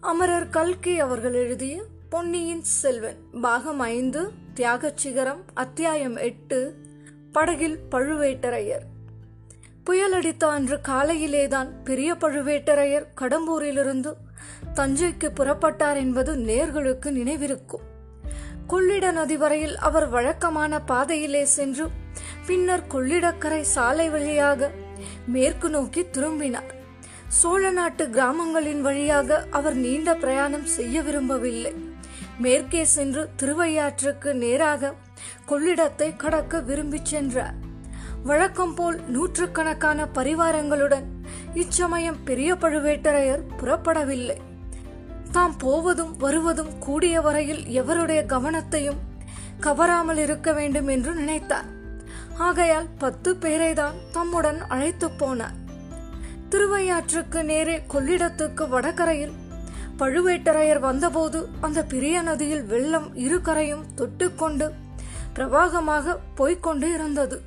அமரர் கல்கி அவர்கள் எழுதிய பொன்னியின் செல்வன் பாகம் ஐந்து தியாகச் சிகரம் அத்தியாயம் எட்டு படகில் பழுவேட்டரையர். புயலடித்த அன்று காலையிலேதான் பெரிய பழுவேட்டரையர் கடம்பூரிலிருந்து தஞ்சைக்கு புறப்பட்டார் என்பது நேர்களுக்கு நினைவிருக்கும். கொள்ளிட நதி வரையில் அவர் வழக்கமான பாதையிலே சென்று பின்னர் கொள்ளிடக்கரை சாலை வழியாக மேற்கு நோக்கி திரும்பினார். சோழ நாட்டு கிராமங்களின் வழியாக அவர் நீண்ட பிரயாணம் செய்ய விரும்பவில்லை. மேற்கே சென்று திருவையாற்றுக்கு நேராக கொள்ளிடத்தை கடக்க விரும்பிச் சென்றார். வழக்கம் போல் நூற்றுக்கணக்கான பரிவாரங்களுடன் இச்சமயம் பெரிய பழுவேட்டரையர் புறப்படவில்லை. தாம் போவதும் வருவதும் கூடிய வரையில் எவருடைய கவனத்தையும் கவராமல் இருக்க வேண்டும் என்று நினைத்தார். ஆகையால் பத்து பேரை தான் தம்முடன் அழைத்து போனார். திருவையாற்றுக்கு நேரே கொள்ளிடத்துக்கு வடகரையில். பழுவேட்டரையர் வந்தபோது அந்த பெரிய நதியில் வெள்ளம் இரு கரையும் தொட்டுக்கொண்டு பிரவாகமாக போய்க்கொண்டு இருந்தது.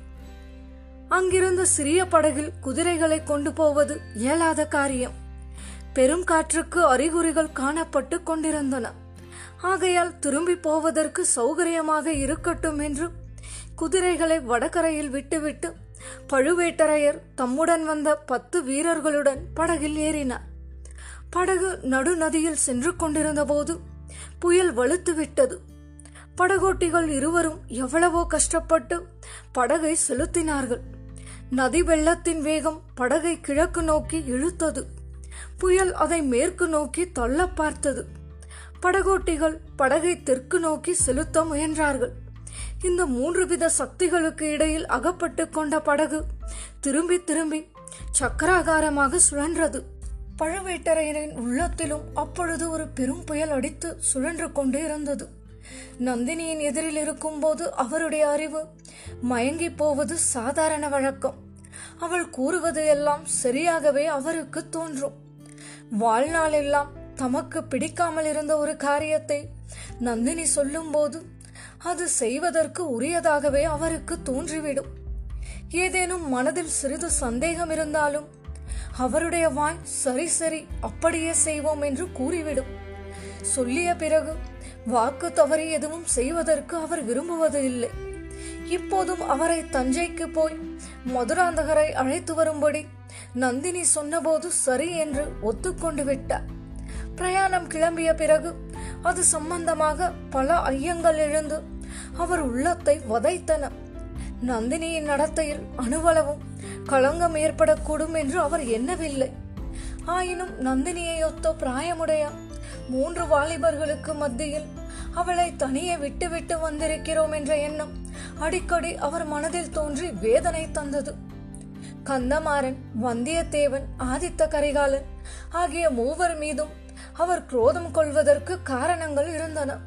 அங்கிருந்த சிறிய படகில் குதிரைகளை கொண்டு போவது இயலாத காரியம். பெரும் காற்றுக்கு அறிகுறிகள் காணப்பட்டு கொண்டிருந்தன. ஆகையால் திரும்பி போவதற்கு சௌகரியமாக இருக்கட்டும் என்று குதிரைகளை வடகரையில் விட்டுவிட்டு பழுவேட்டரையர் தம்முடன் வந்த பத்து வீரர்களுடன் படகில் ஏறினார். படகு நடுநதியில் சென்று கொண்டிருந்த போது புயல் வலுத்து விட்டது. படகோட்டிகள் இருவரும் எவ்வளவோ கஷ்டப்பட்டு படகை செலுத்தினார்கள். நதி வெள்ளத்தின் வேகம் படகை கிழக்கு நோக்கி இழுத்தது. புயல் அதை மேற்கு நோக்கி தள்ள பார்த்தது. படகோட்டிகள் படகை தெற்கு நோக்கி செலுத்த முயன்றார்கள். இந்த மூன்று வித சக்திகளுக்கு இடையில் அகப்பட்டு கொண்ட படகு திரும்பி திரும்பி சக்கராகாரமாக சுழன்றது. பழுவேட்டரையரின் உள்ளத்திலும் அப்பொழுது ஒரு பெரும் புயல் அடித்து சுழன்று கொண்டு இருந்தது. நந்தினியின் எதிரில் இருக்கும்போது அவருடைய அறிவு மயங்கி போவது சாதாரண வழக்கம். அவள் கூறுவது எல்லாம் சரியாகவே அவருக்கு தோன்றும். வாழ்நாளெல்லாம் தமக்கு பிடிக்காமல் இருந்த ஒரு காரியத்தை நந்தினி சொல்லும்போது அது செய்வதற்கு உரியதாகவே அவருக்கு தோன்றிவிடும். ஏதேனும் மனதில் சிறிது சந்தேகம் இருந்தாலும் அவருடைய வாய் சரி சரி அப்படியே செய்வோம் என்று கூறிவிடும். சொல்லிய பிறகு வாக்கு தவறி எதுவும் செய்வதற்கு அவர் விரும்புவது இல்லை. இப்போதும் அவரை தஞ்சைக்கு போய் மதுராந்தகரை அழைத்து வரும்படி நந்தினி சொன்னபோது சரி என்று ஒத்துக்கொண்டு விட்டார். பிரயாணம் கிளம்பிய பிறகு அது சம்பந்தமாக பல ஐயங்கள் எழுந்து அவர் உள்ளத்தை வதைத்தன. நந்தினியின் நடத்தையில் அணுவளவும் களங்கம் ஏற்படக்கூடும் என்று அவர் எண்ணவில்லை. ஆயினும் நந்தினியை ஒத்த பிராயமுடைய மூன்று வாலிபர்களுக்கு மத்தியில் அவளை தனியே விட்டுவிட்டு வந்திருக்கிறோம் என்ற எண்ணம் அடிக்கடி அவர் மனதில் தோன்றி வேதனை தந்தது. கந்தமாறன் வந்தியத்தேவன் ஆதித்த கரிகாலன் ஆகிய மூவர் மீதும் அவர் குரோதம் கொள்வதற்கு காரணங்கள் இருந்தன.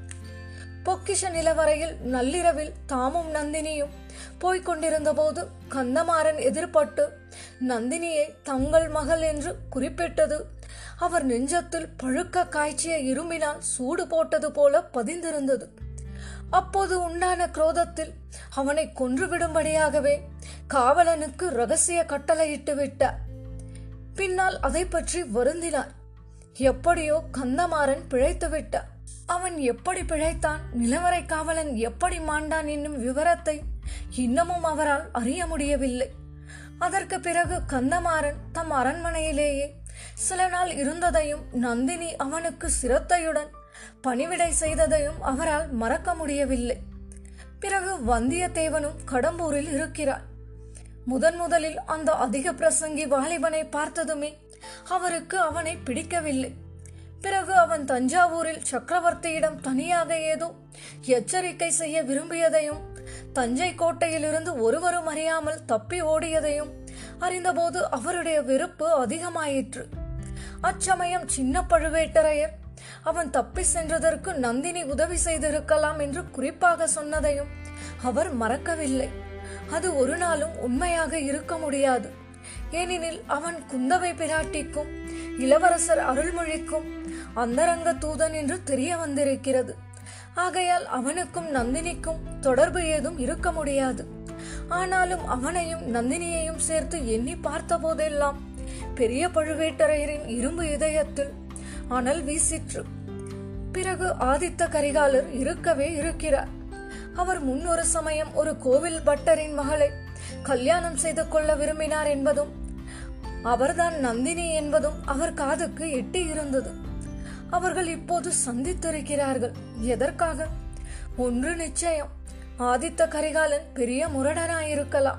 பொக்கிஷ நிலவரையில் நள்ளிரவில் தாமும் நந்தினியும் போய்க் கொண்டிருந்த போது கந்தமாறன் எதிர்பட்டு நந்தினியை தங்கள் மகள் என்று குறிப்பிட்டது. அவர் நெஞ்சத்தில் பழுக்க காய்ச்சிய இரும்பினால் சூடு போட்டது போல பதிந்திருந்தது. அப்போது உண்டான குரோதத்தில் அவனை கொன்றுவிடும்படியாகவே காவலனுக்கு ரகசிய கட்டளையிட்டு விட்டார் பின்னால் அதை பற்றி வருந்தினார் எப்படியோ கந்தமாறன் பிழைத்து விட்டார் அவன் எப்படி பிழைத்தான்? நிலவரை காவலன் எப்படி மாண்டான் என்னும் விவரத்தை இன்னமும் அவரால் அறிய முடியவில்லை. அதற்கு பிறகு கந்தமாறன் தம் அரண்மனையிலேயே சில நாள் இருந்ததையும் நந்தினி அவனுக்கு சிரத்தையுடன் பணிவிடை செய்ததையும் அவரால் மறக்க முடியவில்லை. பிறகு வந்தியத்தேவனும் கடம்பூரில் இருக்கிறார் முதன் முதலில் அந்த அதிக பிரசங்கி வாலிபனை பார்த்ததுமே அவருக்கு அவனை பிடிக்கவில்லை. பிறகு அவன் தஞ்சாவூரில் சக்கரவர்த்தியிடம் தனியாக ஏதோ எச்சரிக்கை செய்ய விரும்பியதையும் தஞ்சை கோட்டையிலிருந்து ஒருவரும் அறியாமல் தப்பி ஓடியதையும் அறிந்தபோது அவருடைய வெறுப்பு அதிகமாயிற்று. அச்சமயம் சின்ன பழுவேட்டரையர் அவன் தப்பி சென்றதற்கு நந்தினி உதவி செய்திருக்கலாம் என்று குறிப்பாக சொன்னதையும் அவர் மறக்கவில்லை. அது ஒரு நாளும் உண்மையாக இருக்க முடியாது. ஏனெனில் அவன் குந்தவை பிராட்டிக்கும் இளவரசர் அருள்மொழிக்கும் அந்தரங்க தூதன் என்று தெரிய வந்திருக்கிறது. ஆகையால் அவனுக்கும் நந்தினிக்கும் தொடர்பு ஏதும் இருக்க முடியாது. ஆனாலும் அவனையும் நந்தினியையும் சேர்த்து எண்ணி பார்த்த போதெல்லாம் பெரிய பழுவேட்டரையரின் இரும்பு இதயத்தில் அனல் வீசிற்று. பிறகு ஆதித்த கரிகாலர் இருக்கவே இருக்கிறார். அவர் முன் ஒரு சமயம் ஒரு கோவில் பட்டரின் மகளை கல்யாணம் செய்து கொள்ள விரும்பினார் என்பதும் அவர்தான் நந்தினி என்பதும் அவர் காதுக்கு எட்டி இருந்தது. அவர்கள் இப்போது சந்தித்திருக்கிறார்கள். எதற்காக? ஒன்று நிச்சயம். ஆதித்த கரிகாலன் பெரிய முரடனாயிருக்கலாம்.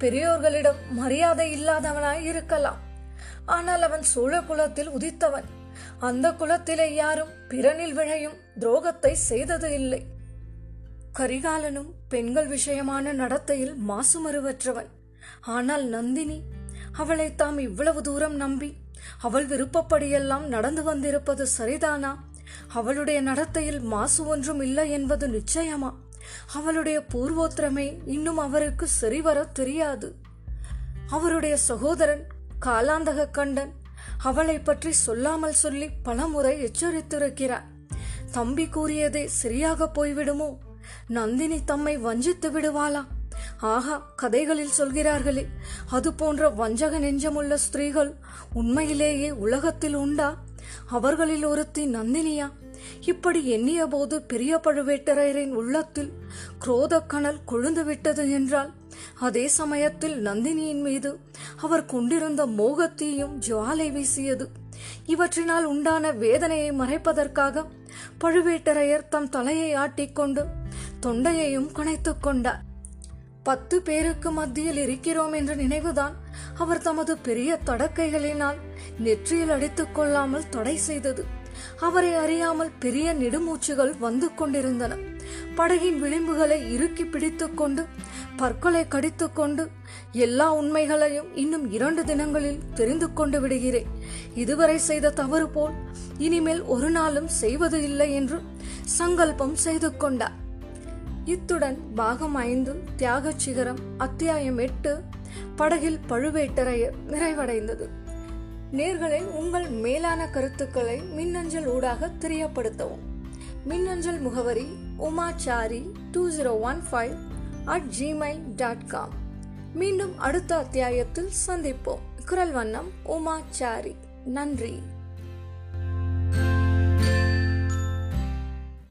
பெரியோர்களிடம் மரியாதை இல்லாதவனாய் இருக்கலாம். ஆனால் அவன் சோழ குலத்தில் உதித்தவன். அந்த குலத்திலே யாரும் பிறனில் விழையும் துரோகத்தை செய்தது இல்லை. கரிகாலனும் பெண்கள் விஷயமான நடத்தையில் மாசுமருவற்றவன் ஆனால் நந்தினி அவளை தாம் இவ்வளவு தூரம் நம்பி அவள் விருப்பப்படியெல்லாம் நடந்து வந்திருப்பது சரிதானா? அவளுடைய நடத்தையில் மாசு ஒன்றும் இல்லை என்பது நிச்சயமா? அவளுடைய பூர்வோத்திரமே இன்னும் அவருக்கு சரிவர தெரியாது. அவருடைய சகோதரன் காலாந்தக கண்டன் அவளை பற்றி சொல்லாமல் சொல்லி பலமுறை எச்சரித்திருக்கிறார். தம்பி கூறியதே சரியாக போய்விடுமோ? நந்தினி தம்மை வஞ்சித்து விடுவாளா? ஆகா கதைகளில் சொல்கிறார்களே. அது போன்ற வஞ்சக நெஞ்சமுள்ள ஸ்திரீகள் உண்மையிலேயே உலகத்தில் உண்டா? அவர்களில் ஒருத்தி நந்தினியா? இப்படி எண்ணிய போது பெரிய பழுவேட்டரையரின் உள்ளத்தில் குரோதக்கணல் கொழுந்து விட்டது என்றால் அதே சமயத்தில் நந்தினியின் மீது அவர் கொண்டிருந்த மோகத்தீயும் ஜுவாலை வீசியது. இவற்றினால் உண்டான வேதனையை மறைப்பதற்காக பழுவேட்டரையர் தம் தலையை ஆட்டிக்கொண்டு தொண்டையையும் கணைத்துக் கொண்டார் பத்து பேருக்கு மத்தியில் இருக்கிறோம் என்ற நினைவுதான் அவர் தமது பெரிய தொடக்கைகளினால் நெற்றியில் அடித்துக் கொள்ளாமல் தடை செய்தது. அவரை அறியாமல் பெரிய நெடுமூச்சுகள் வந்து கொண்டிருந்தன. படகின் விளிம்புகளை இறுக்கி பிடித்துக் கொண்டு பற்களை கடித்துக் கொண்டு எல்லா உண்மைகளையும் இன்னும் இரண்டு தினங்களில் தெரிந்து கொண்டு விடுகிறேன். இதுவரை செய்த தவறு போல் இனிமேல் ஒரு நாளும் செய்வது இல்லை என்று சங்கல்பம் செய்து கொண்டார். இத்துடன் பாகம் ஐந்து தியாகச் சிகரம் அத்தியாயம் எட்டு படகில் பழுவேட்டரையர் நிறைவடைந்தது. நேர்களை உங்கள் மேலான கருத்துக்களை மின்னஞ்சல் ஊடாக தெரியப்படுத்தவும். மின்னஞ்சல் முகவரி Umachari two zero one five at Gmail dot com. மீண்டும் அடுத்த அத்தியாயத்தில் சந்திப்போம். குரல் வண்ணம் உமாச்சாரி. நன்றி.